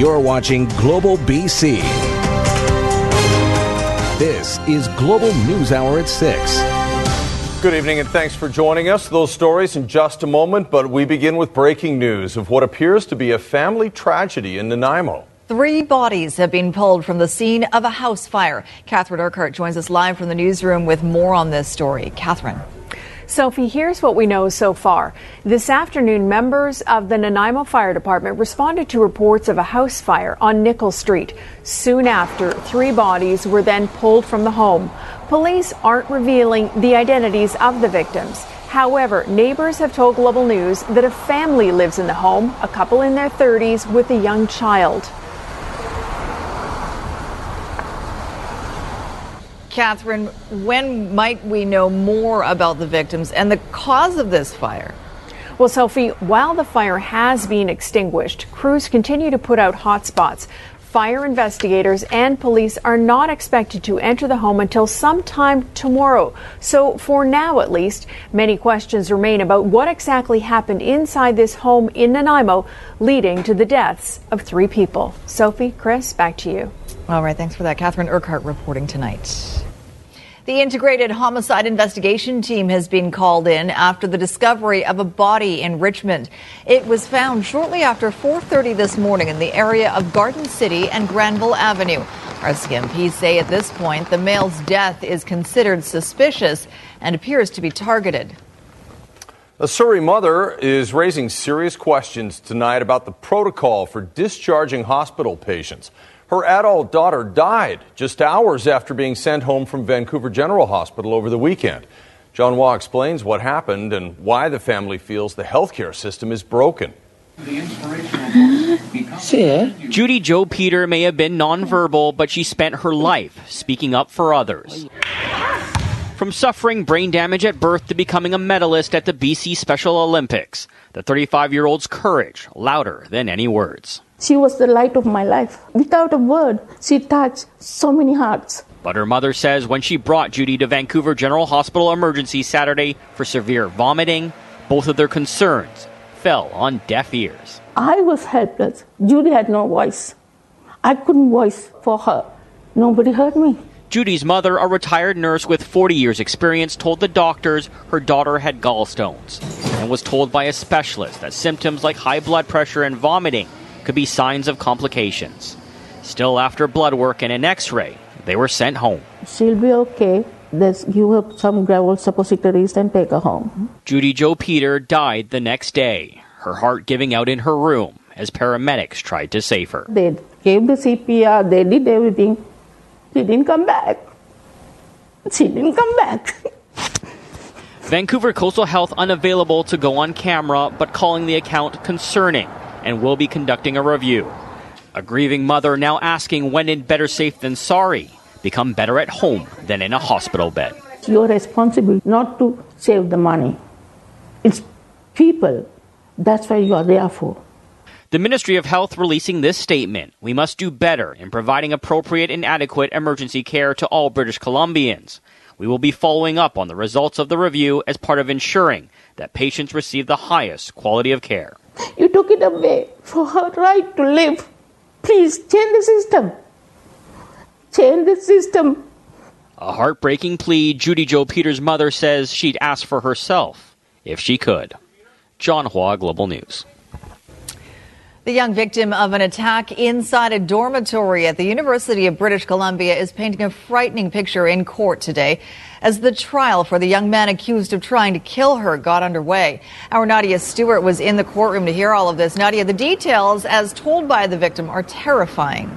You're watching Global BC. This is Global News Hour at 6. Good evening and thanks for joining us. Those stories in just a moment, but we begin with breaking news of what appears to be a family tragedy in Nanaimo. Three bodies have been pulled from the scene of a house fire. Catherine Urquhart joins us live from the newsroom with more on this story. Catherine. Sophie, here's what we know so far. This afternoon, members of the Nanaimo Fire Department responded to reports of a house fire on Nickel Street. Soon after, three bodies were then pulled from the home. Police aren't revealing the identities of the victims. However, neighbors have told Global News that a family lives in the home, a couple in their 30s with a young child. Catherine, when might we know more about the victims and the cause of this fire? Well, Sophie, while the fire has been extinguished, crews continue to put out hotspots. Fire investigators and police are not expected to enter the home until sometime tomorrow. So, for now at least, many questions remain about what exactly happened inside this home in Nanaimo, leading to the deaths of three people. Sophie, Chris, back to you. All right, thanks for that. Catherine Urquhart reporting tonight. The Integrated Homicide Investigation Team has been called in after the discovery of a body in Richmond. It was found shortly after 4:30 this morning in the area of Garden City and Granville Avenue. RCMP say at this point the male's death is considered suspicious and appears to be targeted. A Surrey mother is raising serious questions tonight about the protocol for discharging hospital patients. Her adult daughter died just hours after being sent home from Vancouver General Hospital over the weekend. John Hua explains what happened and why the family feels the healthcare system is broken. Eh? Judy Jo Peter may have been nonverbal, but she spent her life speaking up for others. From suffering brain damage at birth to becoming a medalist at the BC Special Olympics, the 35 year old's courage louder than any words. She was the light of my life. Without a word, she touched so many hearts. But her mother says when she brought Judy to Vancouver General Hospital emergency Saturday for severe vomiting, both of their concerns fell on deaf ears. I was helpless. Judy had no voice. I couldn't voice for her. Nobody heard me. Judy's mother, a retired nurse with 40 years' experience, told the doctors her daughter had gallstones and was told by a specialist that symptoms like high blood pressure and vomiting could be signs of complications. Still, after blood work and an x ray, they were sent home. She'll be okay. Let's give her some Gravol suppositories and take her home. Judy Jo Peter died the next day, her heart giving out in her room as paramedics tried to save her. They gave the CPR, they did everything. She didn't come back. She didn't come back. Vancouver Coastal Health unavailable to go on camera, but calling the account concerning and will be conducting a review. A grieving mother now asking when in better safe than sorry become better at home than in a hospital bed. You're responsible not to save the money. It's people. That's why you are there for. The Ministry of Health releasing this statement We must do better in providing appropriate and adequate emergency care to all British Columbians. We will be following up on the results of the review as part of ensuring that patients receive the highest quality of care. You took it away for her right to live. Please change the system. Change the system. A heartbreaking plea Judy Jo Peters' mother says she'd ask for herself if she could. John Hua, Global News. The young victim of an attack inside a dormitory at the University of British Columbia is painting a frightening picture in court today as the trial for the young man accused of trying to kill her got underway. Our Nadia Stewart was in the courtroom to hear all of this. Nadia, the details, as told by the victim, are terrifying.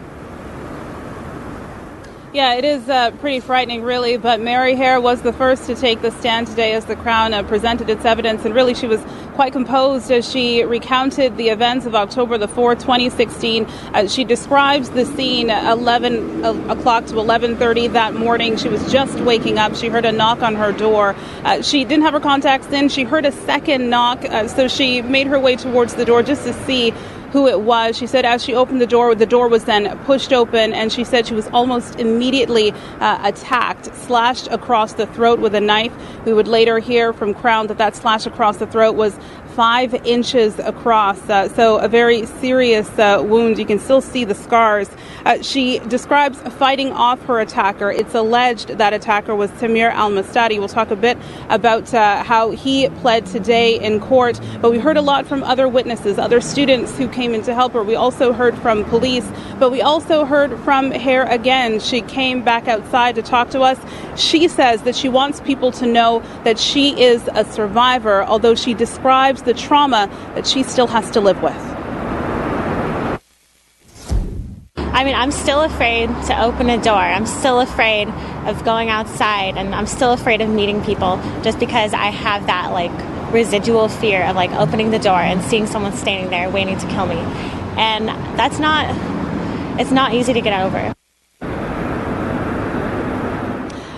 Yeah, it is uh, pretty frightening, really. But Mary Hare was the first to take the stand today as the Crown uh, presented its evidence, and really she was quite composed as she recounted the events of October the 4th, 2016. Uh, she describes the scene 11 uh, o'clock to 11:30 that morning. She was just waking up. She heard a knock on her door. Uh, she didn't have her contacts in. She heard a second knock, uh, so she made her way towards the door just to see who it was. She said as she opened the door, the door was then pushed open, and she said she was almost immediately uh, attacked, slashed across the throat with a knife. We would later hear from Crown that that slash across the throat was five inches across. Uh, so a very serious uh, wound. You can still see the scars. Uh, she describes fighting off her attacker. It's alleged that attacker was Tamir Al Mustadi. We'll talk a bit about uh, how he pled today in court. But we heard a lot from other witnesses, other students who came in to help her. We also heard from police, but we also heard from Hare again. She came back outside to talk to us. She says that she wants people to know that she is a survivor, although she describes the trauma that she still has to live with. I mean, I'm still afraid to open a door. I'm still afraid of going outside, and I'm still afraid of meeting people just because I have that like residual fear of like opening the door and seeing someone standing there waiting to kill me. And that's not it's not easy to get over.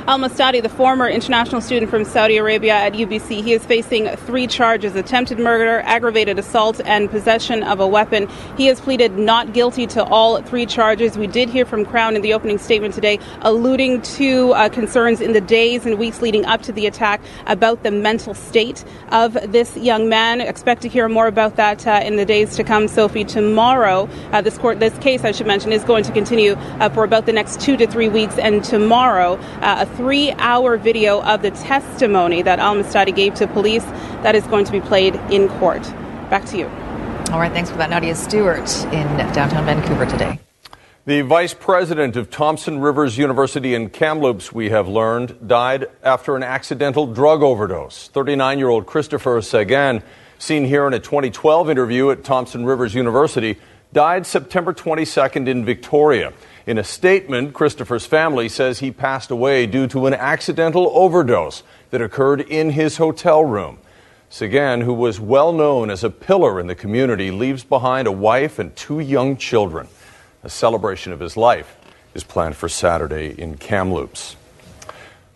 Al Mustadi, the former international student from Saudi Arabia at UBC, he is facing three charges attempted murder, aggravated assault, and possession of a weapon. He has pleaded not guilty to all three charges. We did hear from Crown in the opening statement today, alluding to uh, concerns in the days and weeks leading up to the attack about the mental state of this young man. Expect to hear more about that uh, in the days to come. Sophie, tomorrow, uh, this court, this case, I should mention, is going to continue uh, for about the next two to three weeks, and tomorrow, uh, a three hour video of the testimony that Al Mustadi gave to police that is going to be played in court. Back to you. All right, thanks for that, Nadia Stewart in downtown Vancouver today. The vice president of Thompson Rivers University in Kamloops, we have learned, died after an accidental drug overdose. 39 year old Christopher Seguin, seen here in a 2012 interview at Thompson Rivers University, died September 22nd in Victoria. In a statement, Christopher's family says he passed away due to an accidental overdose that occurred in his hotel room. Seguin, who was well known as a pillar in the community, leaves behind a wife and two young children. A celebration of his life is planned for Saturday in Kamloops.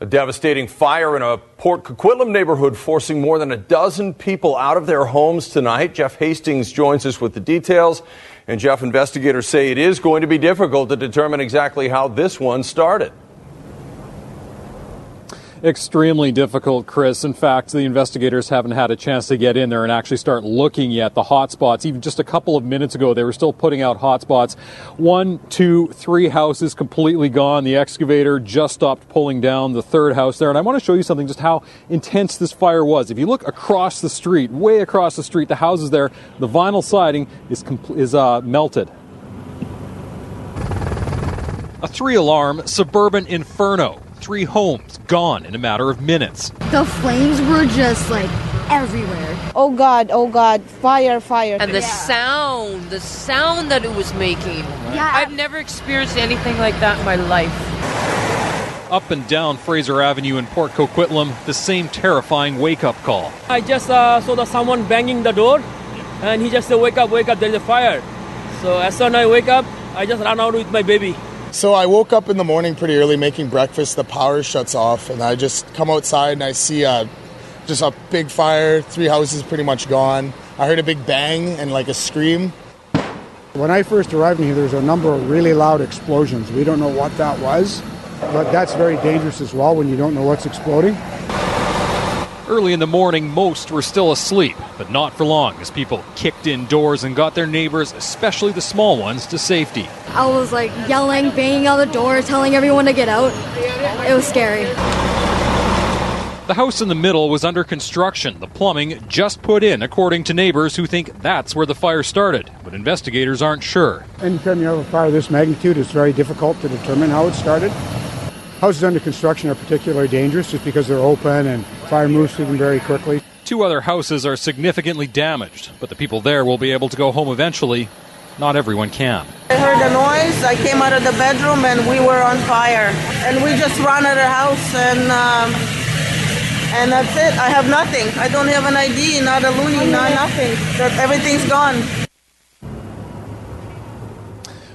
A devastating fire in a Port Coquitlam neighborhood forcing more than a dozen people out of their homes tonight. Jeff Hastings joins us with the details. And Jeff, investigators say it is going to be difficult to determine exactly how this one started extremely difficult, Chris. In fact, the investigators haven't had a chance to get in there and actually start looking yet. the hotspots. Even just a couple of minutes ago, they were still putting out hotspots. One, two, three houses completely gone. The excavator just stopped pulling down the third house there. And I want to show you something just how intense this fire was. If you look across the street, way across the street, the houses there, the vinyl siding is, compl- is uh, melted. A three alarm suburban inferno three homes gone in a matter of minutes. The flames were just like everywhere. Oh God, oh God, fire, fire. And the yeah. sound, the sound that it was making. Yeah. I've never experienced anything like that in my life. Up and down Fraser Avenue in Port Coquitlam, the same terrifying wake up call. I just uh, saw the someone banging the door, and he just said, Wake up, wake up, there's a fire. So as soon as I wake up, I just ran out with my baby. So I woke up in the morning pretty early making breakfast. The power shuts off, and I just come outside and I see a, just a big fire. Three houses pretty much gone. I heard a big bang and like a scream. When I first arrived in here, there was a number of really loud explosions. We don't know what that was, but that's very dangerous as well when you don't know what's exploding. Early in the morning, most were still asleep, but not for long as people kicked indoors and got their neighbors, especially the small ones, to safety. I was like yelling, banging on the door, telling everyone to get out. It was scary. The house in the middle was under construction, the plumbing just put in, according to neighbors who think that's where the fire started. But investigators aren't sure. Anytime you have a fire of this magnitude, it's very difficult to determine how it started. Houses under construction are particularly dangerous just because they're open and fire moves through them very quickly. Two other houses are significantly damaged, but the people there will be able to go home eventually. Not everyone can. I heard a noise. I came out of the bedroom and we were on fire. And we just ran out of the house and um, and that's it. I have nothing. I don't have an ID, not a loonie, not nothing. Everything's gone.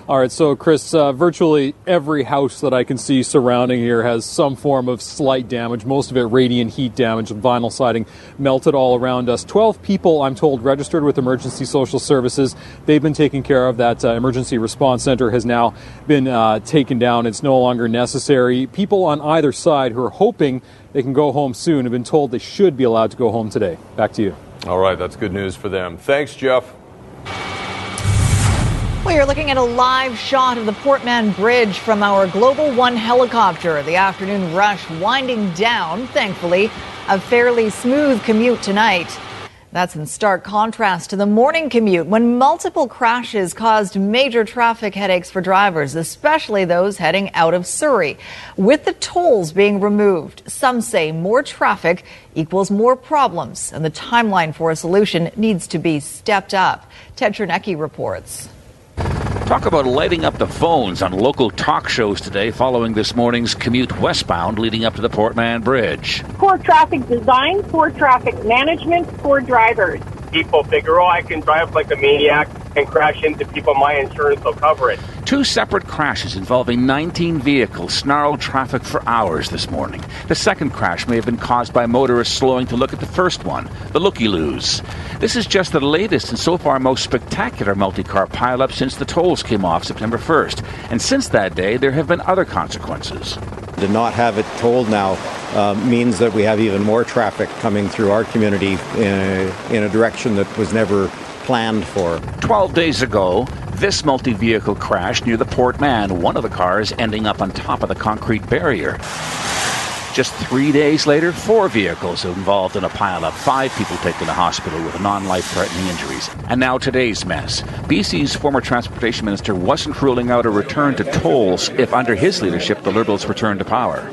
All right, so Chris, uh, virtually every house that I can see surrounding here has some form of slight damage, most of it radiant heat damage, vinyl siding melted all around us. 12 people, I'm told, registered with Emergency Social Services. They've been taken care of. That uh, emergency response center has now been uh, taken down. It's no longer necessary. People on either side who are hoping they can go home soon have been told they should be allowed to go home today. Back to you. All right, that's good news for them. Thanks, Jeff. Are looking at a live shot of the Port Mann Bridge from our Global One helicopter. The afternoon rush winding down, thankfully, a fairly smooth commute tonight. That's in stark contrast to the morning commute when multiple crashes caused major traffic headaches for drivers, especially those heading out of Surrey. With the tolls being removed, some say more traffic equals more problems, and the timeline for a solution needs to be stepped up. Ted Chernecki reports. Talk about lighting up the phones on local talk shows today following this morning's commute westbound leading up to the Port Mann Bridge. Poor traffic design, poor traffic management, poor drivers. People figure, oh, I can drive like a maniac and crash into people. My insurance will cover it. Two separate crashes involving 19 vehicles snarled traffic for hours this morning. The second crash may have been caused by motorists slowing to look at the first one, the looky-loos. This is just the latest and so far most spectacular multi-car pileup since the tolls came off September 1st. And since that day, there have been other consequences. To not have it tolled now uh, means that we have even more traffic coming through our community in a, in a direction that was never planned for. 12 days ago, this multi vehicle crashed near the Port Portman, one of the cars ending up on top of the concrete barrier. Just three days later, four vehicles involved in a pileup, five people taken to hospital with non life threatening injuries. And now today's mess. BC's former transportation minister wasn't ruling out a return to tolls if, under his leadership, the Liberals return to power.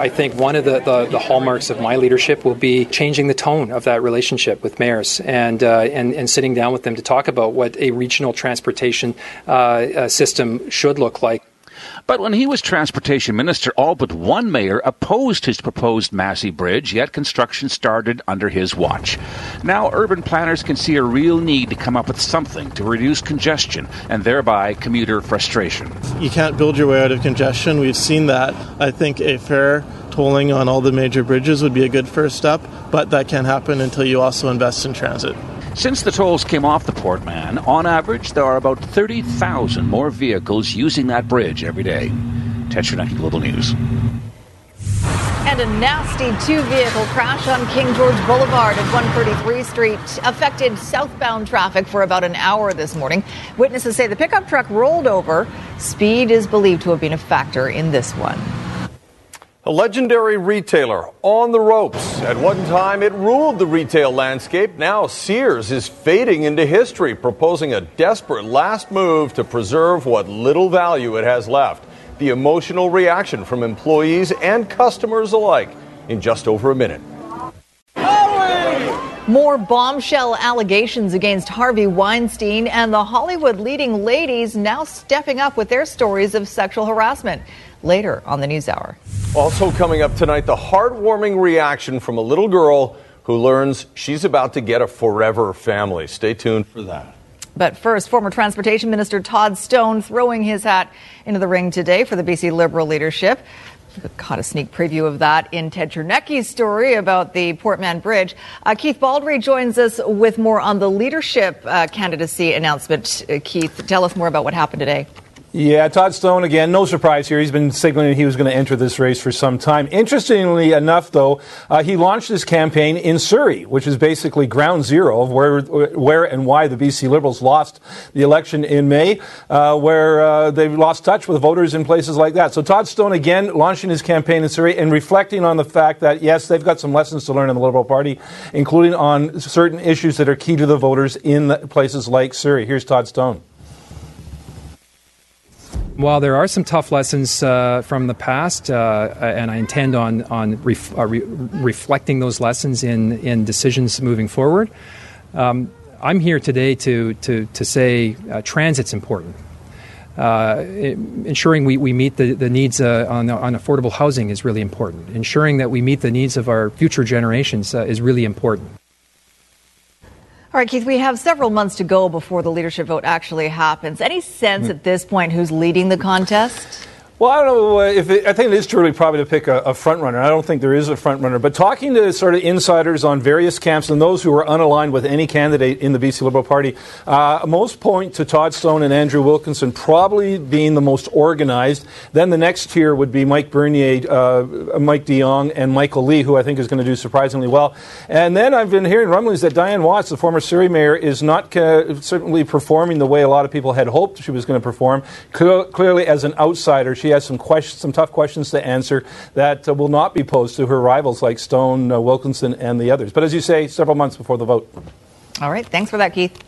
I think one of the, the, the, hallmarks of my leadership will be changing the tone of that relationship with mayors and, uh, and, and sitting down with them to talk about what a regional transportation uh, uh, system should look like. But when he was transportation minister, all but one mayor opposed his proposed Massey Bridge, yet construction started under his watch. Now, urban planners can see a real need to come up with something to reduce congestion and thereby commuter frustration. You can't build your way out of congestion. We've seen that. I think a fair tolling on all the major bridges would be a good first step, but that can't happen until you also invest in transit. Since the tolls came off the Port Mann, on average, there are about 30,000 more vehicles using that bridge every day. Ted Global News. And a nasty two vehicle crash on King George Boulevard at 133 Street affected southbound traffic for about an hour this morning. Witnesses say the pickup truck rolled over. Speed is believed to have been a factor in this one. A legendary retailer on the ropes. At one time, it ruled the retail landscape. Now, Sears is fading into history, proposing a desperate last move to preserve what little value it has left. The emotional reaction from employees and customers alike in just over a minute. More bombshell allegations against Harvey Weinstein and the Hollywood leading ladies now stepping up with their stories of sexual harassment. Later on the News Hour. Also coming up tonight, the heartwarming reaction from a little girl who learns she's about to get a forever family. Stay tuned for that. But first, former Transportation Minister Todd Stone throwing his hat into the ring today for the BC Liberal leadership. Caught a sneak preview of that in Ted Chernecki's story about the Port Mann Bridge. Uh, Keith Baldrey joins us with more on the leadership uh, candidacy announcement. Uh, Keith, tell us more about what happened today. Yeah, Todd Stone again. No surprise here. He's been signaling he was going to enter this race for some time. Interestingly enough, though, uh, he launched his campaign in Surrey, which is basically ground zero of where, where and why the BC Liberals lost the election in May, uh, where uh, they've lost touch with voters in places like that. So Todd Stone again launching his campaign in Surrey and reflecting on the fact that yes, they've got some lessons to learn in the Liberal Party, including on certain issues that are key to the voters in places like Surrey. Here's Todd Stone. While there are some tough lessons uh, from the past, uh, and I intend on on ref, uh, re- reflecting those lessons in in decisions moving forward, um, I'm here today to to to say uh, transit's important. Uh, ensuring we, we meet the, the needs uh, on, on affordable housing is really important. Ensuring that we meet the needs of our future generations is really important. All right, Keith, we have several months to go before the leadership vote actually happens. Any sense mm. at this point who's leading the contest? Well, I don't know if it, I think it is early probably to pick a, a front runner. I don't think there is a front runner. But talking to sort of insiders on various camps and those who are unaligned with any candidate in the BC Liberal Party, uh, most point to Todd Stone and Andrew Wilkinson probably being the most organized. Then the next tier would be Mike Bernier, uh, Mike de Jong, and Michael Lee, who I think is going to do surprisingly well. And then I've been hearing rumblings that Dianne Watts, the former Surrey mayor, is not uh, certainly performing the way a lot of people had hoped she was going to perform. clearly, as an outsider, she has some questions, some tough questions to answer that uh, will not be posed to her rivals like Stone, uh, Wilkinson, and the others. But as you say, several months before the vote. All right. Thanks for that, Keith.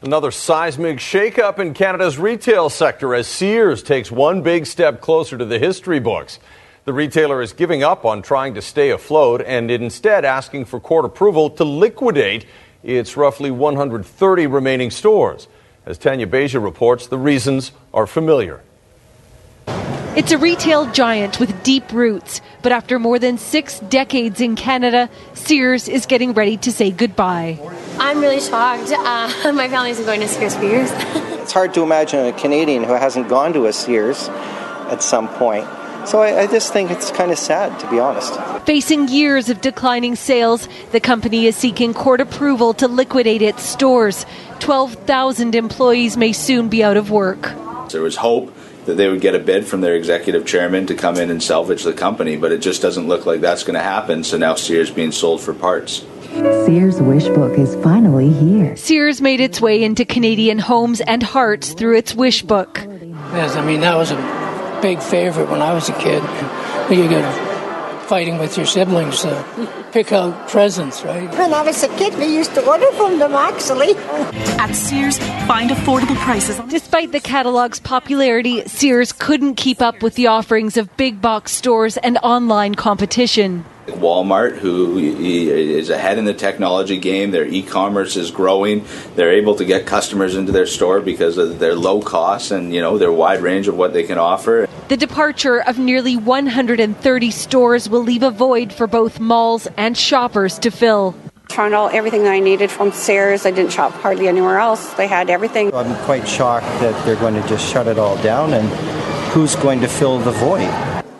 Another seismic shakeup in Canada's retail sector as Sears takes one big step closer to the history books. The retailer is giving up on trying to stay afloat and instead asking for court approval to liquidate its roughly 130 remaining stores. As Tanya Beja reports, the reasons are familiar. It's a retail giant with deep roots, but after more than six decades in Canada, Sears is getting ready to say goodbye. I'm really shocked. Uh, my family isn't going to Sears for years. it's hard to imagine a Canadian who hasn't gone to a Sears at some point. So I, I, just think it's kind of sad, to be honest. Facing years of declining sales, the company is seeking court approval to liquidate its stores. 12,000 employees may soon be out of work. There was hope that they would get a bid from their executive chairman to come in and salvage the company, but it just doesn't look like that's going to happen. So now Sears being sold for parts. Sears Wish Book is finally here. Sears made its way into Canadian homes and hearts through its Wish Book. Yes, I mean that was a big favorite when I was a kid. You get fighting with your siblings to pick out presents, right? When I was a kid, we used to order from them actually. At Sears, find affordable prices. Despite the catalog's popularity, Sears couldn't keep up with the offerings of big box stores and online competition. Walmart, who is ahead in the technology game, their e-commerce is growing. They're able to get customers into their store because of their low costs and you know their wide range of what they can offer. The departure of nearly 130 stores will leave a void for both malls and shoppers to fill. Found all everything that I needed from Sears. I didn't shop hardly anywhere else. They had everything. I'm quite shocked that they're going to just shut it all down, and who's going to fill the void?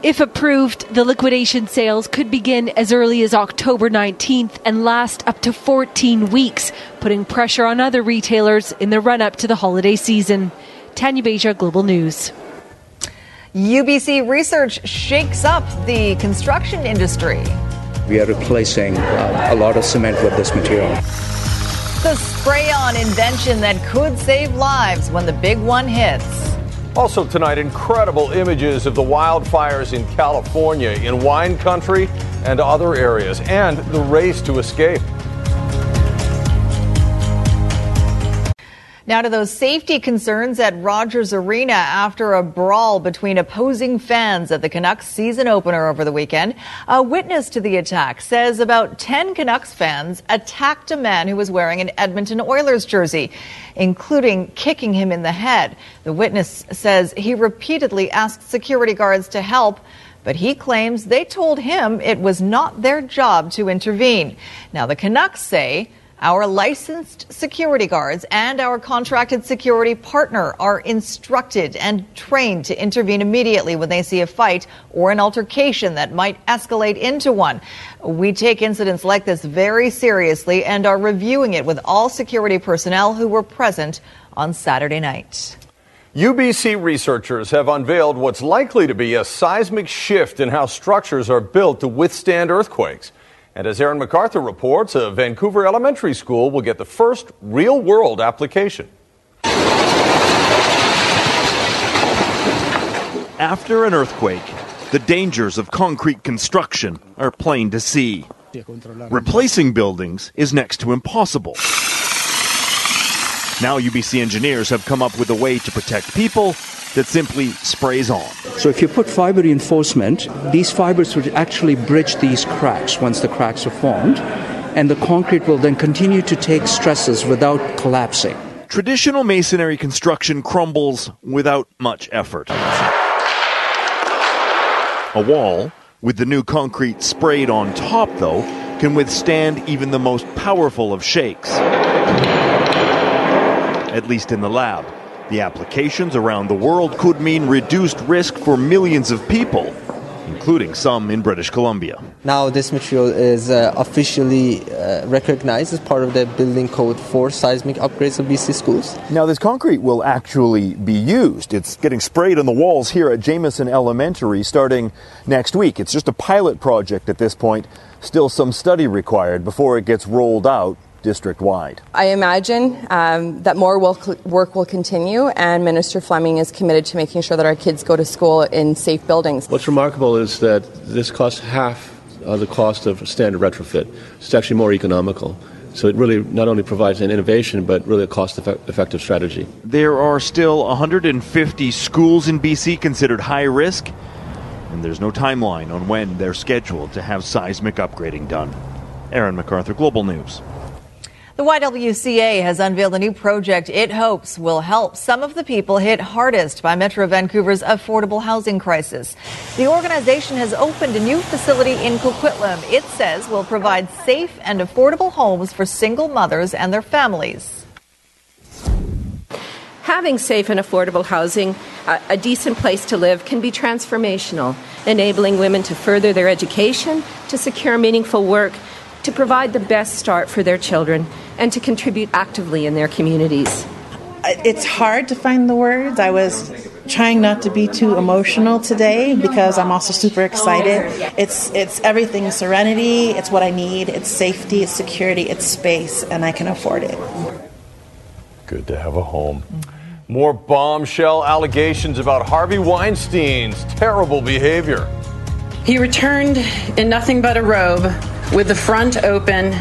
If approved, the liquidation sales could begin as early as October 19th and last up to 14 weeks, putting pressure on other retailers in the run up to the holiday season. Tanya Beja, Global News. UBC research shakes up the construction industry. We are replacing uh, a lot of cement with this material. The spray on invention that could save lives when the big one hits. Also tonight, incredible images of the wildfires in California, in wine country, and other areas, and the race to escape. Now to those safety concerns at Rogers Arena after a brawl between opposing fans at the Canucks season opener over the weekend. A witness to the attack says about 10 Canucks fans attacked a man who was wearing an Edmonton Oilers jersey, including kicking him in the head. The witness says he repeatedly asked security guards to help but he claims they told him it was not their job to intervene. Now, the Canucks say our licensed security guards and our contracted security partner are instructed and trained to intervene immediately when they see a fight or an altercation that might escalate into one. We take incidents like this very seriously and are reviewing it with all security personnel who were present on Saturday night. UBC researchers have unveiled what's likely to be a seismic shift in how structures are built to withstand earthquakes. And as Aaron McArthur reports, a Vancouver elementary school will get the first real world application. After an earthquake, the dangers of concrete construction are plain to see. Replacing buildings is next to impossible. Now, UBC engineers have come up with a way to protect people that simply sprays on. So if you put fiber reinforcement, these fibers would actually bridge these cracks once the cracks are formed, and the concrete will then continue to take stresses without collapsing. Traditional masonry construction crumbles without much effort. A wall, with the new concrete sprayed on top, though, can withstand even the most powerful of shakes. At least in the lab. The applications around the world could mean reduced risk for millions of people, including some in British Columbia. Now, this material is uh, officially uh, recognized as part of the building code for seismic upgrades of BC schools. Now, this concrete will actually be used. It's getting sprayed on the walls here at Jamieson Elementary starting next week. It's just a pilot project at this point, still some study required before it gets rolled out district wide. I imagine um, that more work will continue, and Minister Fleming is committed to making sure that our kids go to school in safe buildings. What's remarkable is that this costs half of the cost of standard retrofit. It's actually more economical. So it really not only provides an innovation, but really a cost effective strategy. There are still 150 schools in BC considered high risk, and there's no timeline on when they're scheduled to have seismic upgrading done. Aaron McArthur, Global News. The YWCA has unveiled a new project it hopes will help some of the people hit hardest by Metro Vancouver's affordable housing crisis. The organization has opened a new facility in Coquitlam. It says will provide safe and affordable homes for single mothers and their families. Having safe and affordable housing, a decent place to live, can be transformational, enabling women to further their education, to secure meaningful work, to provide the best start for their children and to contribute actively in their communities. It's hard to find the words. I was trying not to be too emotional today because I'm also super excited. It's it's everything serenity, it's what I need, it's safety, it's security, it's space and I can afford it. Good to have a home. More bombshell allegations about Harvey Weinstein's terrible behavior. He returned in nothing but a robe with the front open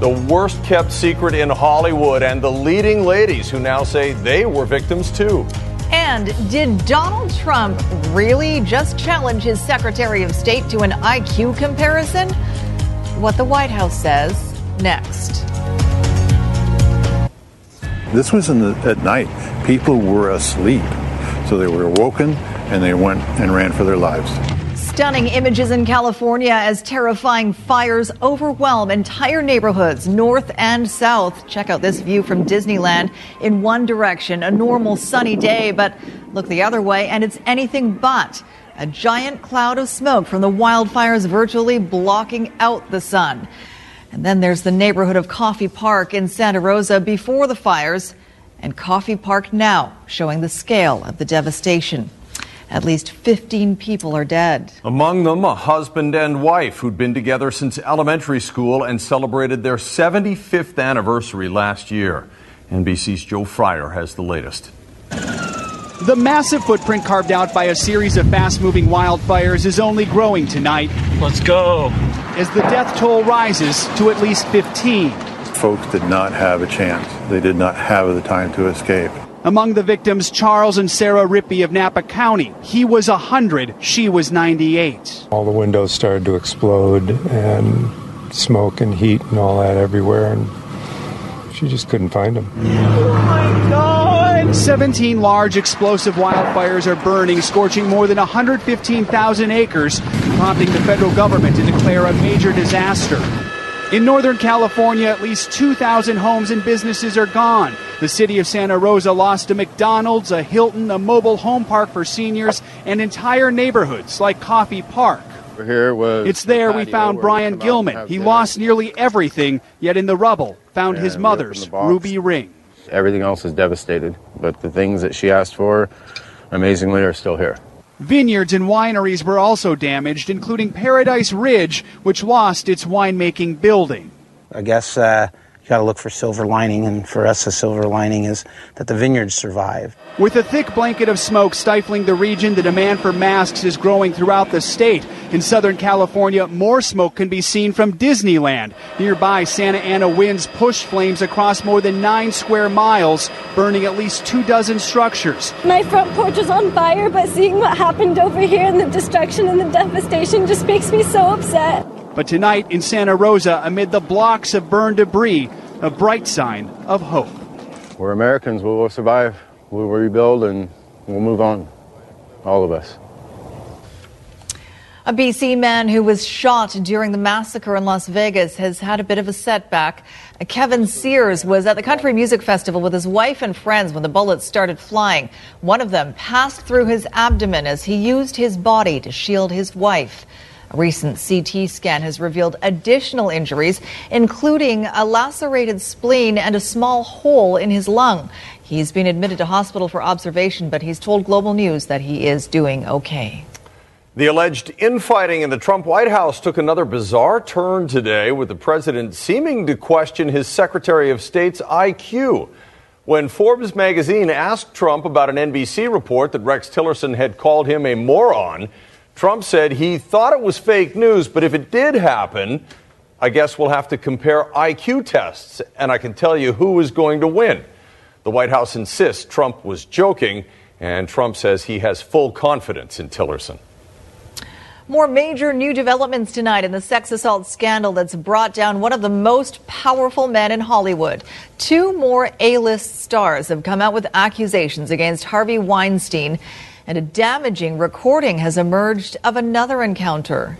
the worst kept secret in Hollywood, and the leading ladies who now say they were victims too. And did Donald Trump really just challenge his Secretary of State to an IQ comparison? What the White House says next. This was the, at night. People were asleep. So they were awoken and they went and ran for their lives. Stunning images in California as terrifying fires overwhelm entire neighborhoods, north and south. Check out this view from Disneyland. In one direction, a normal sunny day, but look the other way, and it's anything but. A giant cloud of smoke from the wildfires virtually blocking out the sun. And then there's the neighborhood of Coffey Park in Santa Rosa before the fires, and Coffey Park now, showing the scale of the devastation. At least 15 people are dead. Among them, a husband and wife who'd been together since elementary school and celebrated their 75th anniversary last year. NBC's Joe Fryer has the latest. The massive footprint carved out by a series of fast moving wildfires is only growing tonight. Let's go. As the death toll rises to at least 15. Folks did not have a chance. They did not have the time to escape. Among the victims, Charles and Sarah Rippey of Napa County. He was 100, she was 98. All the windows started to explode and smoke and heat and all that everywhere, and she just couldn't find him. Oh my God! 17 large explosive wildfires are burning, scorching more than 115,000 acres, prompting the federal government to declare a major disaster. In Northern California, at least 2,000 homes and businesses are gone. The city of Santa Rosa lost a McDonald's, a Hilton, a mobile home park for seniors, and entire neighborhoods like Coffey Park. Here was it's there we found Brian Gilman. He lost nearly everything, yet in the rubble found his mother's ruby ring. Everything else is devastated, but the things that she asked for, amazingly, are still here. Vineyards and wineries were also damaged, including Paradise Ridge, which lost its winemaking building. I guess uh, you got to look for silver lining, and for us, the silver lining is that the vineyards survived. With a thick blanket of smoke stifling the region, the demand for masks is growing throughout the state. In Southern California, more smoke can be seen from Disneyland. Nearby, Santa Ana winds push flames across more than nine square miles, burning at least two dozen structures. My front porch is on fire, but seeing what happened over here and the destruction and the devastation just makes me so upset. But tonight in Santa Rosa, amid the blocks of burned debris, a bright sign of hope. We're Americans. We will survive. We'll rebuild and we'll move on. All of us. A BC man who was shot during the massacre in Las Vegas has had a bit of a setback. Kevin Sears was at the Country Music Festival with his wife and friends when the bullets started flying. One of them passed through his abdomen as he used his body to shield his wife. A recent CT scan has revealed additional injuries, including a lacerated spleen and a small hole in his lung. He's been admitted to hospital for observation, but he's told Global News that he is doing okay. The alleged infighting in the Trump White House took another bizarre turn today, with the president seeming to question his Secretary of State's IQ. When Forbes magazine asked Trump about an NBC report that Rex Tillerson had called him a moron, Trump said he thought it was fake news, but if it did happen, I guess we'll have to compare IQ tests, and I can tell you who is going to win. The White House insists Trump was joking, and Trump says he has full confidence in Tillerson. More major new developments tonight in the sex assault scandal that's brought down one of the most powerful men in Hollywood. Two more A list stars have come out with accusations against Harvey Weinstein, and a damaging recording has emerged of another encounter.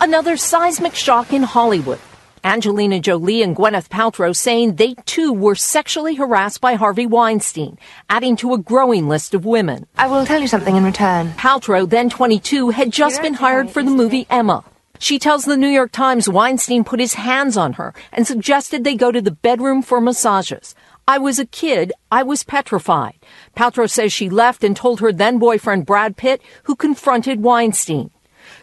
Another seismic shock in Hollywood. Angelina Jolie and Gwyneth Paltrow saying they too were sexually harassed by Harvey Weinstein, adding to a growing list of women. I will tell you something in return. Paltrow, then 22, had just been hired for the movie Emma. She tells the New York Times Weinstein put his hands on her and suggested they go to the bedroom for massages. I was a kid. I was petrified. Paltrow says she left and told her then boyfriend Brad Pitt, who confronted Weinstein.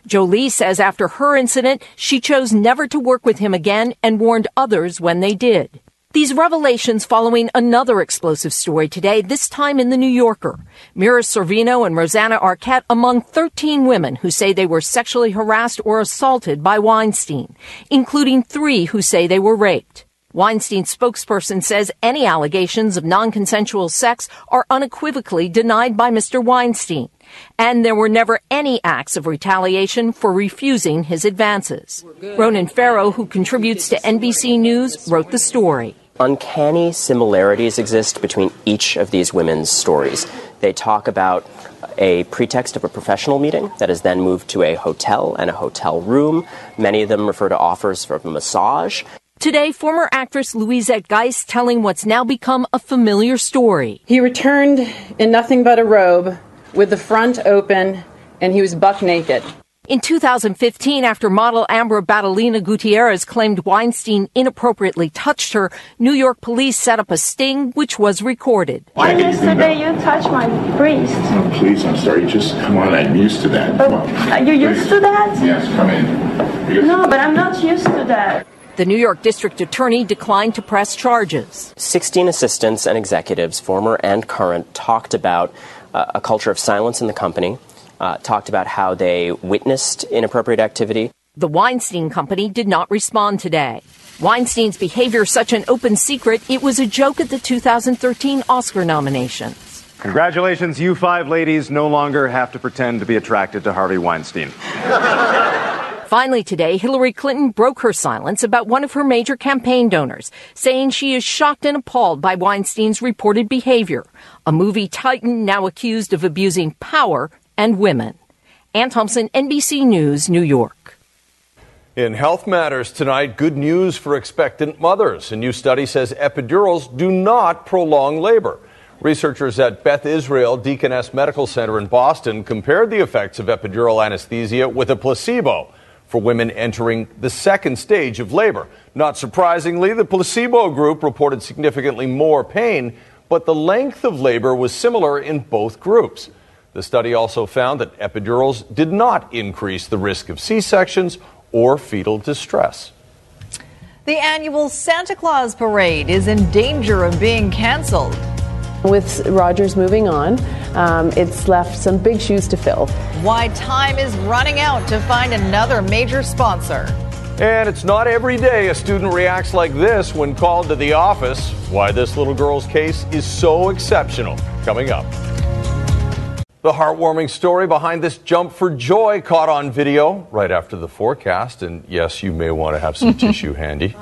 Jolie says after her incident, she chose never to work with him again and warned others when they did. These revelations following another explosive story today, this time in the New Yorker. Mira Sorvino and Rosanna Arquette among 13 women who say they were sexually harassed or assaulted by Weinstein, including three who say they were raped. Weinstein's spokesperson says any allegations of non-consensual sex are unequivocally denied by Mr. Weinstein and there were never any acts of retaliation for refusing his advances. Ronan Farrow, who contributes to NBC News, wrote the story. Uncanny similarities exist between each of these women's stories. They talk about a pretext of a professional meeting that is then moved to a hotel and a hotel room. Many of them refer to offers for a massage. Today, former actress Louisette Geiss telling what's now become a familiar story. He returned in nothing but a robe with the front open, and he was buck naked. In 2015, after model Ambra Battilana Gutierrez claimed Weinstein inappropriately touched her, New York police set up a sting which was recorded. Why yesterday you touched my breast. Oh, please, I'm sorry. Just come on. I'm used to that. Come oh, on. Are you used to that? Yes, come in. No, but I'm not used to that. The New York District Attorney declined to press charges. 16 assistants and executives, former and current, talked about uh, a culture of silence in the company, uh, talked about how they witnessed inappropriate activity. The Weinstein Company did not respond today. Weinstein's behavior such an open secret, it was a joke at the 2013 Oscar nominations. Congratulations, you five ladies no longer have to pretend to be attracted to Harvey Weinstein. Finally, today, Hillary Clinton broke her silence about one of her major campaign donors, saying she is shocked and appalled by Weinstein's reported behavior. A movie titan now accused of abusing power and women. Anne Thompson, NBC News, New York. In Health Matters tonight, good news for expectant mothers. A new study says epidurals do not prolong labor. Researchers at Beth Israel Deaconess Medical Center in Boston compared the effects of epidural anesthesia with a placebo for women entering the second stage of labor. Not surprisingly, the placebo group reported significantly more pain, but the length of labor was similar in both groups. The study also found that epidurals did not increase the risk of C sections or fetal distress. The annual Santa Claus parade is in danger of being canceled. With Rogers moving on, um, it's left some big shoes to fill. Why time is running out to find another major sponsor. And it's not every day a student reacts like this when called to the office. Why this little girl's case is so exceptional. Coming up. The heartwarming story behind this jump for joy caught on video right after the forecast. And yes, you may want to have some tissue handy.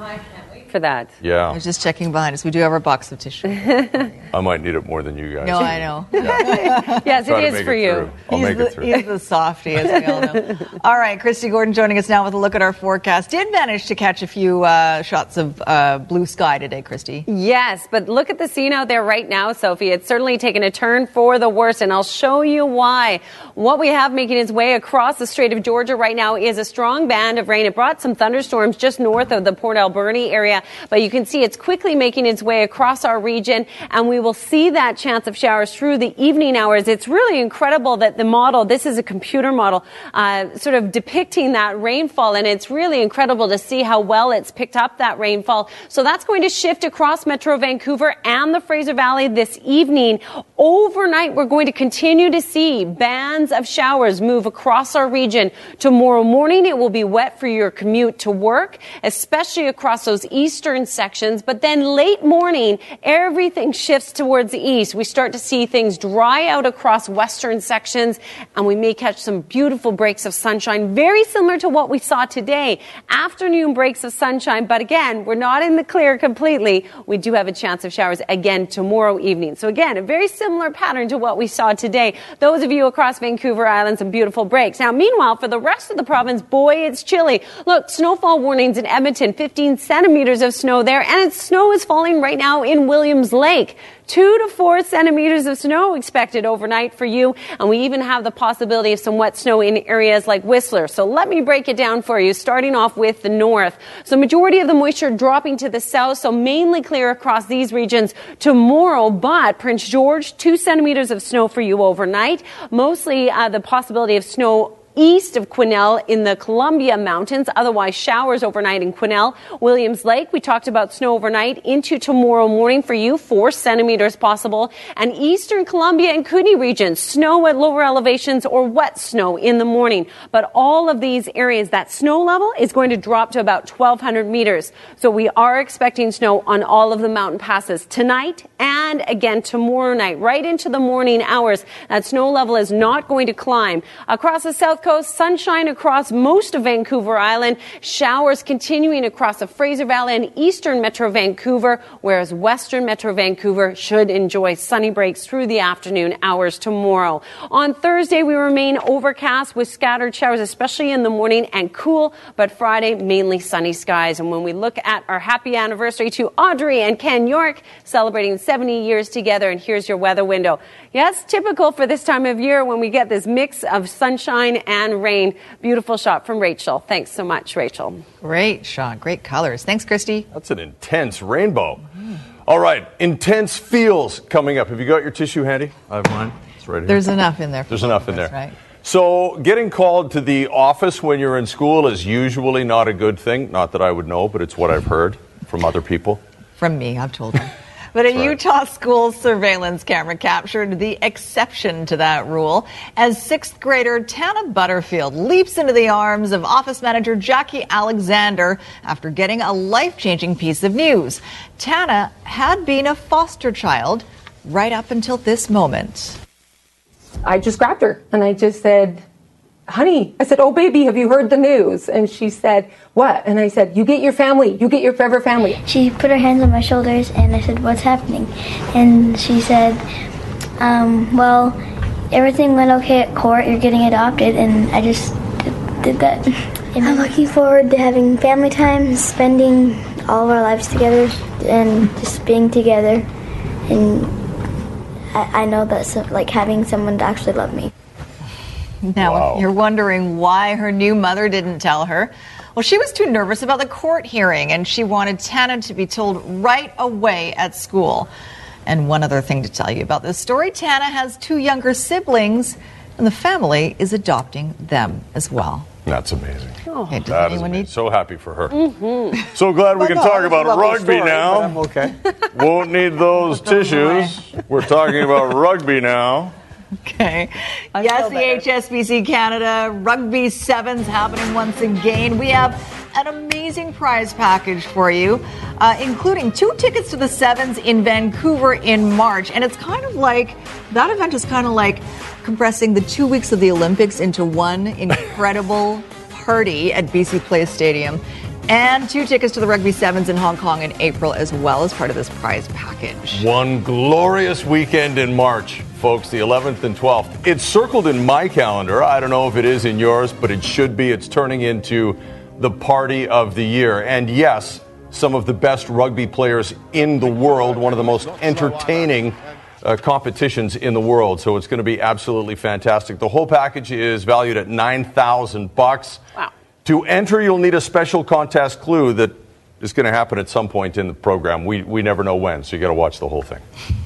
Wait for that. Yeah. I was just checking behind us. We do have our box of tissue. I might need it more than you guys. No, I know. yes, Try it to is make for it you. through. I'll he's make the, it through. He's the softy, as we all know. all right, Kristi Gordon joining us now with a look at our forecast. Did manage to catch a few uh, shots of uh, blue sky today, Kristi. Yes, but look at the scene out there right now, Sophie. It's certainly taken a turn for the worse, and I'll show you why. What we have making its way across the Strait of Georgia right now is a strong band of rain. It brought some thunderstorms just north of the Port Alberni area, but you can see it's quickly making its way across our region, and we will see that chance of showers through the evening hours. It's really incredible that the model, this is a computer model, uh, sort of depicting that rainfall, and it's really incredible to see how well it's picked up that rainfall. So that's going to shift across Metro Vancouver and the Fraser Valley this evening. Overnight, we're going to continue to see bands of showers move across our region. Tomorrow morning, it will be wet for your commute to work, especially across those eastern sections. But then late morning, everything shifts towards the east. We start to see things dry out across western sections, and we may catch some beautiful breaks of sunshine, very similar to what we saw today. Afternoon breaks of sunshine, but again, we're not in the clear completely. We do have a chance of showers again tomorrow evening. So again, a very similar pattern to what we saw today. Those of you across Vancouver Island, some beautiful breaks. Now, meanwhile, for the rest of the province, boy, it's chilly. Look, snowfall warnings in Edmonton, 15 centimeters of snow there, and it's snow is falling right now in Williams Lake. Two to four centimeters of snow expected overnight for you. And we even have the possibility of some wet snow in areas like Whistler. So let me break it down for you, starting off with the north. So majority of the moisture dropping to the south, so mainly clear across these regions tomorrow. But Prince George, two centimeters of snow for you overnight. Mostly uh, the possibility of snow east of Quesnel in the Columbia Mountains. Otherwise, showers overnight in Quesnel. Williams Lake, we talked about snow overnight into tomorrow morning for you, four centimeters possible. And eastern Columbia and Kootenay regions, snow at lower elevations or wet snow in the morning. But all of these areas, that snow level is going to drop to about 1,200 meters. So we are expecting snow on all of the mountain passes tonight and again tomorrow night, right into the morning hours. That snow level is not going to climb. Across the south coast, sunshine across most of Vancouver Island, showers continuing across the Fraser Valley and eastern Metro Vancouver, whereas western Metro Vancouver should enjoy sunny breaks through the afternoon hours tomorrow. On Thursday, we remain overcast with scattered showers, especially in the morning and cool, but Friday, mainly sunny skies. And when we look at our happy anniversary to Audrey and Ken York celebrating 70 years together, and here's your weather window. Yes, typical for this time of year when we get this mix of sunshine and rain. Beautiful shot from Rachel. Thanks so much, Rachel. Great shot. Great colors. Thanks, Kristi. That's an intense rainbow. All right, intense feels coming up. Have you got your tissue handy? I have mine. It's right here. There's enough in there. There's enough in there. Right. So, getting called to the office when you're in school is usually not a good thing. Not that I would know, but it's what I've heard from other people. From me, I've told them. But a Utah school surveillance camera captured the exception to that rule as sixth grader Tana Butterfield leaps into the arms of office manager Jackie Alexander after getting a life changing piece of news. Tana had been a foster child right up until this moment. I just grabbed her and I just said, honey, I said, oh, baby, have you heard the news? And she said, what? And I said, you get your family, you get your forever family. She put her hands on my shoulders and I said, what's happening? And she said, um, well, everything went okay at court, you're getting adopted, and I just did, did that. I'm looking forward to having family time, spending all of our lives together, and just being together. And I, I know that's like having someone to actually love me. Now, if you're wondering why her new mother didn't tell her, well, she was too nervous about the court hearing and she wanted Tana to be told right away at school. And one other thing to tell you about this story Tana has two younger siblings, and the family is adopting them as well. That's amazing. Okay, does That is amazing. need- So happy for her. Mm-hmm. So glad we Well, can no, talk about rugby story, now. I'm okay. Won't need those tissues. We're talking about rugby now. Okay. yes, the HSBC Canada Rugby Sevens happening once again. We have an amazing prize package for you, uh, including two tickets to the Sevens in Vancouver in March. And it's kind of like that event is kind of like compressing the two weeks of the Olympics into one incredible party at BC Place Stadium. And two tickets to the Rugby Sevens in Hong Kong in April as well as part of this prize package. One glorious weekend in March, folks, the 11th and 12th. It's circled in my calendar. I don't know if it is in yours, but it should be. It's turning into the party of the year. And yes, some of the best rugby players in the world, one of the most entertaining uh, competitions in the world. So it's going to be absolutely fantastic. The whole package is valued at 9,000 bucks. Wow. To enter, you'll need a special contest clue that is going to happen at some point in the program. We, we never know when, so you got to watch the whole thing.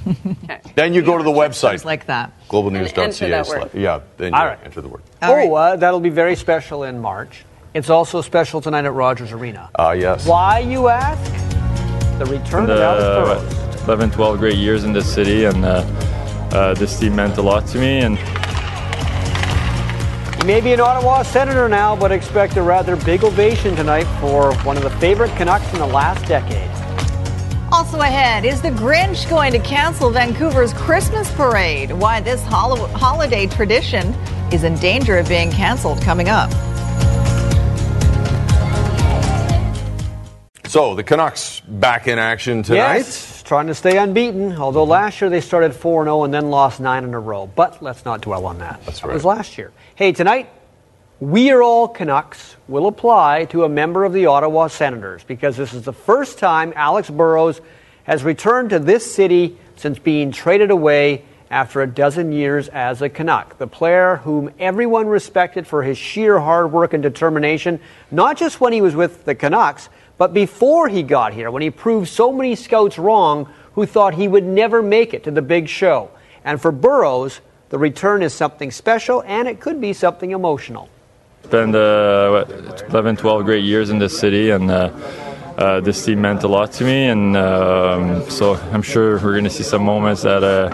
Then you go to the website, like that. globalnews.ca. enter that word. slash- Yeah, then you All right. enter the word. oh, uh, that'll be very special in March. It's also special tonight at Rogers Arena. Ah, yes. Why, you ask? The return of Alex Burrows. uh, 11, 12 great years in this city, and uh, uh, this team meant a lot to me. And He may be an Ottawa Senator now, but expect a rather big ovation tonight for one of the favorite Canucks in the last decade. Also ahead, is the Grinch going to cancel Vancouver's Christmas parade? Why this hol- holiday tradition is in danger of being canceled coming up. So the Canucks back in action tonight. Yes, trying to stay unbeaten, although mm-hmm. last year they started 4 0 and then lost 9 in a row. But let's not dwell on that. That's that was last year. Hey, tonight, We Are All Canucks will apply to a member of the Ottawa Senators because this is the first time Alex Burrows has returned to this city since being traded away after a dozen years as a Canuck. The player whom everyone respected for his sheer hard work and determination, not just when he was with the Canucks, but before he got here, when he proved so many scouts wrong who thought he would never make it to the big show. And for Burrows, the return is something special and it could be something emotional. spent uh, what, 11, 12 great years in this city, and uh, uh, this team meant a lot to me. And um, so I'm sure we're going to see some moments that uh,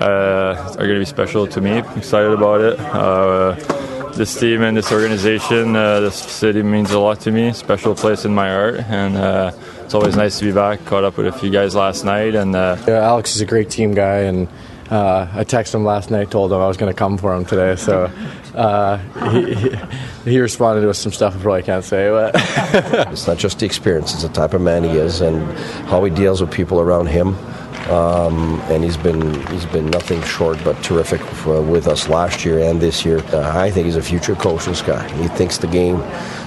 uh, are going to be special to me. I'm excited about it. This team and this organization, uh, this city means a lot to me. Special place in my heart, and uh, it's always nice to be back. Caught up with a few guys last night, and uh, Yeah, Alex is a great team guy, and uh, I texted him last night, told him I was going to come for him today. So uh, he, he, he responded with some stuff I probably can't say. But it's not just the experience; it's the type of man he is and how he deals with people around him. Um, and he's been he's been nothing short but terrific for, with us last year and this year. Uh, I think he's a future coach. This guy, he thinks the game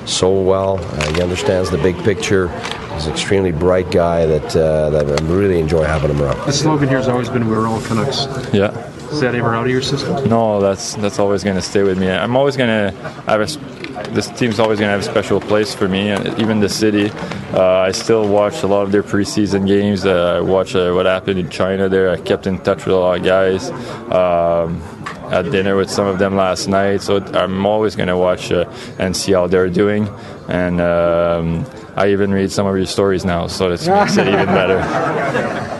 so well. Uh, he understands the big picture. He's an extremely bright guy that uh, that I really enjoy having him around. The slogan here has always been "We're all Canucks." yeah. Is that ever out of your system? No, that's that's always going to stay with me. I'm always going to have a. s- This team's always going to have a special place for me, and even the city. Uh, I still watch a lot of their preseason games. Uh, I watch uh, what happened in China there. I kept in touch with a lot of guys. Um, had dinner with some of them last night, so I'm always going to watch uh, and see how they're doing. And um, I even read some of your stories now, so that makes it even better.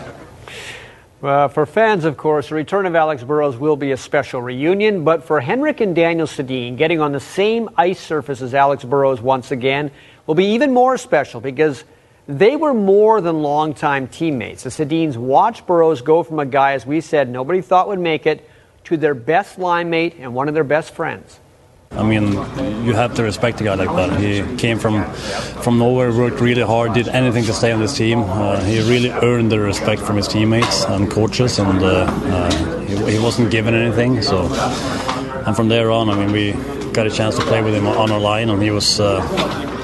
Uh, for fans, of course, the return of Alex Burrows will be a special reunion, but for Henrik and Daniel Sedin, getting on the same ice surface as Alex Burrows once again will be even more special because they were more than longtime teammates. The Sedins watched Burrows go from a guy, as we said, nobody thought would make it, to their best line mate and one of their best friends. I mean, you have to respect a guy like that. He came from from nowhere, worked really hard, did anything to stay on this team. Uh, he really earned the respect from his teammates and coaches, and uh, uh, he, he wasn't given anything. So, and from there on, I mean, we got a chance to play with him on our line, and he was. Uh,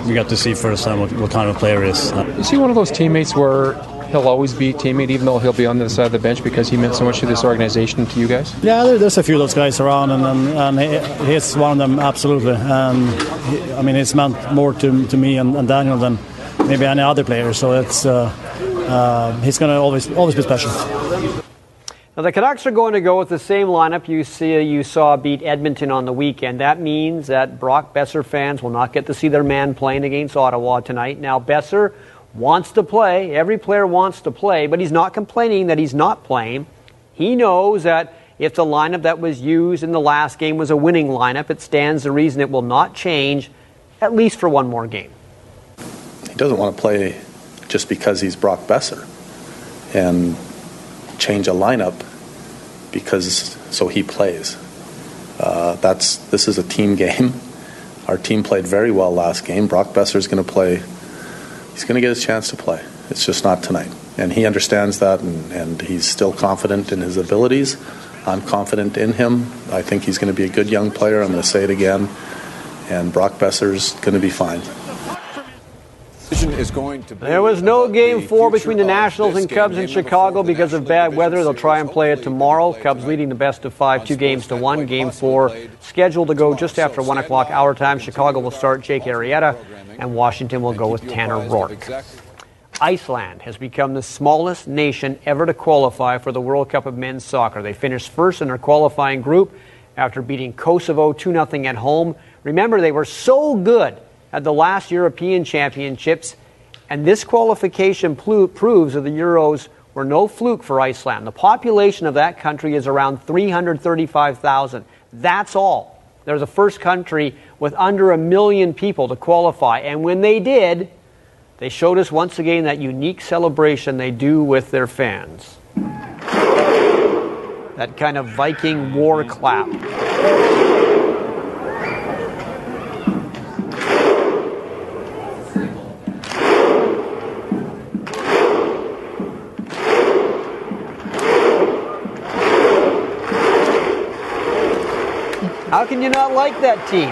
we got to see firsthand what, what kind of player he is. Is he one of those teammates where he'll always be a teammate, even though he'll be on the side of the bench because he meant so much to this organization and to you guys? Yeah, there, there's a few of those guys around, and and, and he, he's one of them absolutely. And he, I mean, it's meant more to, to me and, and Daniel than maybe any other player. So it's uh, uh, he's going to always always be special. Now, the Canucks are going to go with the same lineup you see you saw beat Edmonton on the weekend. That means that Brock Boeser fans will not get to see their man playing against Ottawa tonight. Now, Boeser wants to play. Every player wants to play, but he's not complaining that he's not playing. He knows that if the lineup that was used in the last game was a winning lineup, it stands to reason it will not change, at least for one more game. he doesn't want to play just because he's Brock Boeser and change a lineup because so he plays. Uh, that's this is a team game. Our team played very well last game. Brock Boeser is going to play he's going to get his chance to play. It's just not tonight. And he understands that, and, and he's still confident in his abilities. I'm confident in him. I think he's going to be a good young player. I'm going to say it again. And Brock Boeser's going to be fine. Is going to There was no game four between the Nationals and Cubs in Chicago because of bad weather. They'll try and play it tomorrow. Cubs leading the best of five, two games to one. Game four scheduled to go just after one o'clock our time. Chicago will start Jake Arrieta, and Washington will go with Tanner Roark. Iceland has become the smallest nation ever to qualify for the World Cup of Men's Soccer. They finished first in their qualifying group after beating Kosovo 2 0 at home. Remember, they were so good at the last European Championships, and this qualification plu- proves that the Euros were no fluke for Iceland. The population of that country is around 335,000. That's all. They're the first country with under a million people to qualify, and when they did, they showed us once again that unique celebration they do with their fans. That kind of Viking war clap. Not like that team?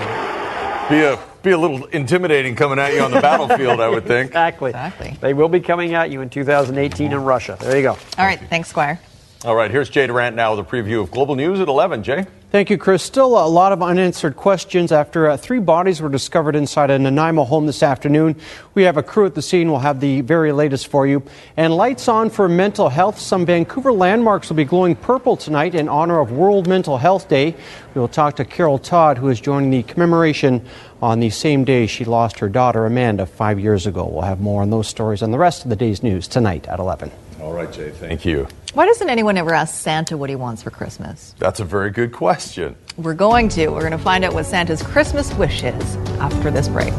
Be a be a little intimidating coming at you on the battlefield, I would think. Exactly. Exactly. They will be coming at you in 2018 in Russia. There you go. All right. Thanks, Squire. All right, here's Jay Durant now with a preview of Global News at 11. Jay? Thank you, Chris. Still a lot of unanswered questions after uh, three bodies were discovered inside a Nanaimo home this afternoon. We have a crew at the scene. We'll have the very latest for you. And lights on for mental health. Some Vancouver landmarks will be glowing purple tonight in honor of World Mental Health Day. We will talk to Carol Todd, who is joining the commemoration on the same day she lost her daughter Amanda five years ago. We'll have more on those stories and the rest of the day's news tonight at 11. All right, Jay, thank you. Why doesn't anyone ever ask Santa what he wants for Christmas? That's a very good question. We're going to. We're going to find out what Santa's Christmas wish is after this break.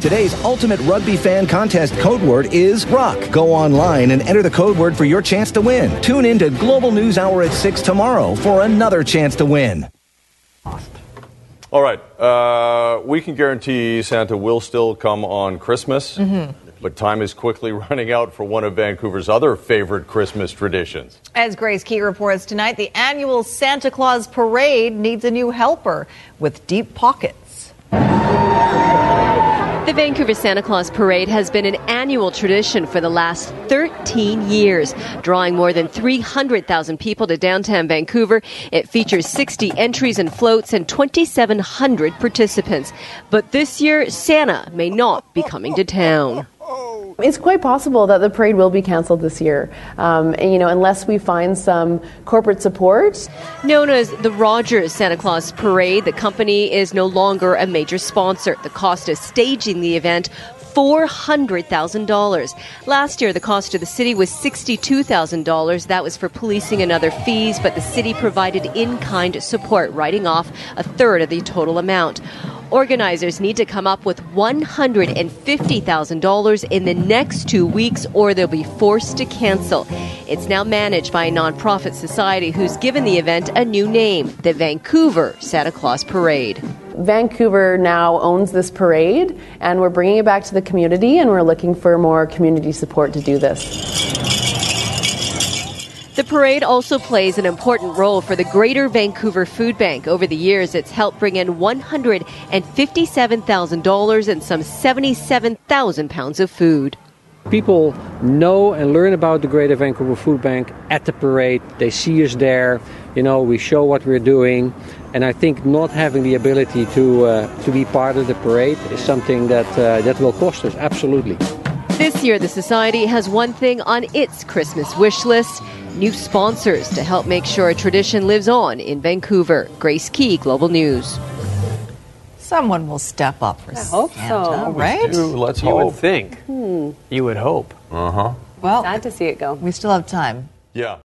Today's ultimate rugby fan contest code word is rock. Go online and enter the code word for your chance to win. Tune in to Global News Hour at 6 tomorrow for another chance to win. All right, uh, we can guarantee Santa will still come on Christmas, but time is quickly running out for one of Vancouver's other favorite Christmas traditions. As Grace Key reports tonight, the annual Santa Claus parade needs a new helper with deep pockets. The Vancouver Santa Claus Parade has been an annual tradition for the last 13 years, drawing more than 300,000 people to downtown Vancouver. It features 60 entries and floats and 2,700 participants. But this year, Santa may not be coming to town. It's quite possible that the parade will be canceled this year, um, and, you know, unless we find some corporate support. Known as the Rogers Santa Claus Parade, the company is no longer a major sponsor. The cost of staging the event $400,000. Last year, the cost to the city was $62,000. That was for policing and other fees, but the city provided in kind support, writing off a third of the total amount. Organizers need to come up with $150,000 in the next two weeks or they'll be forced to cancel. It's now managed by a nonprofit society who's given the event a new name the Vancouver Santa Claus Parade. Vancouver now owns this parade, and we're bringing it back to the community, and we're looking for more community support to do this. The parade also plays an important role for the Greater Vancouver Food Bank. Over the years, it's helped bring in $157,000 and some 77,000 pounds of food. People know and learn about the Greater Vancouver Food Bank at the parade. They see us there. You know, we show what we're doing. And I think not having the ability to, uh, to be part of the parade is something that, uh, that will cost us, absolutely. This year, the Society has one thing on its Christmas wish list new sponsors to help make sure a tradition lives on in Vancouver. Grace Key, Global News. Someone will step up for I hope Santa, so. right? let's You would hope. think. Hmm. You would hope. Uh huh. Well, Sad to see it go. we still have time. Yeah.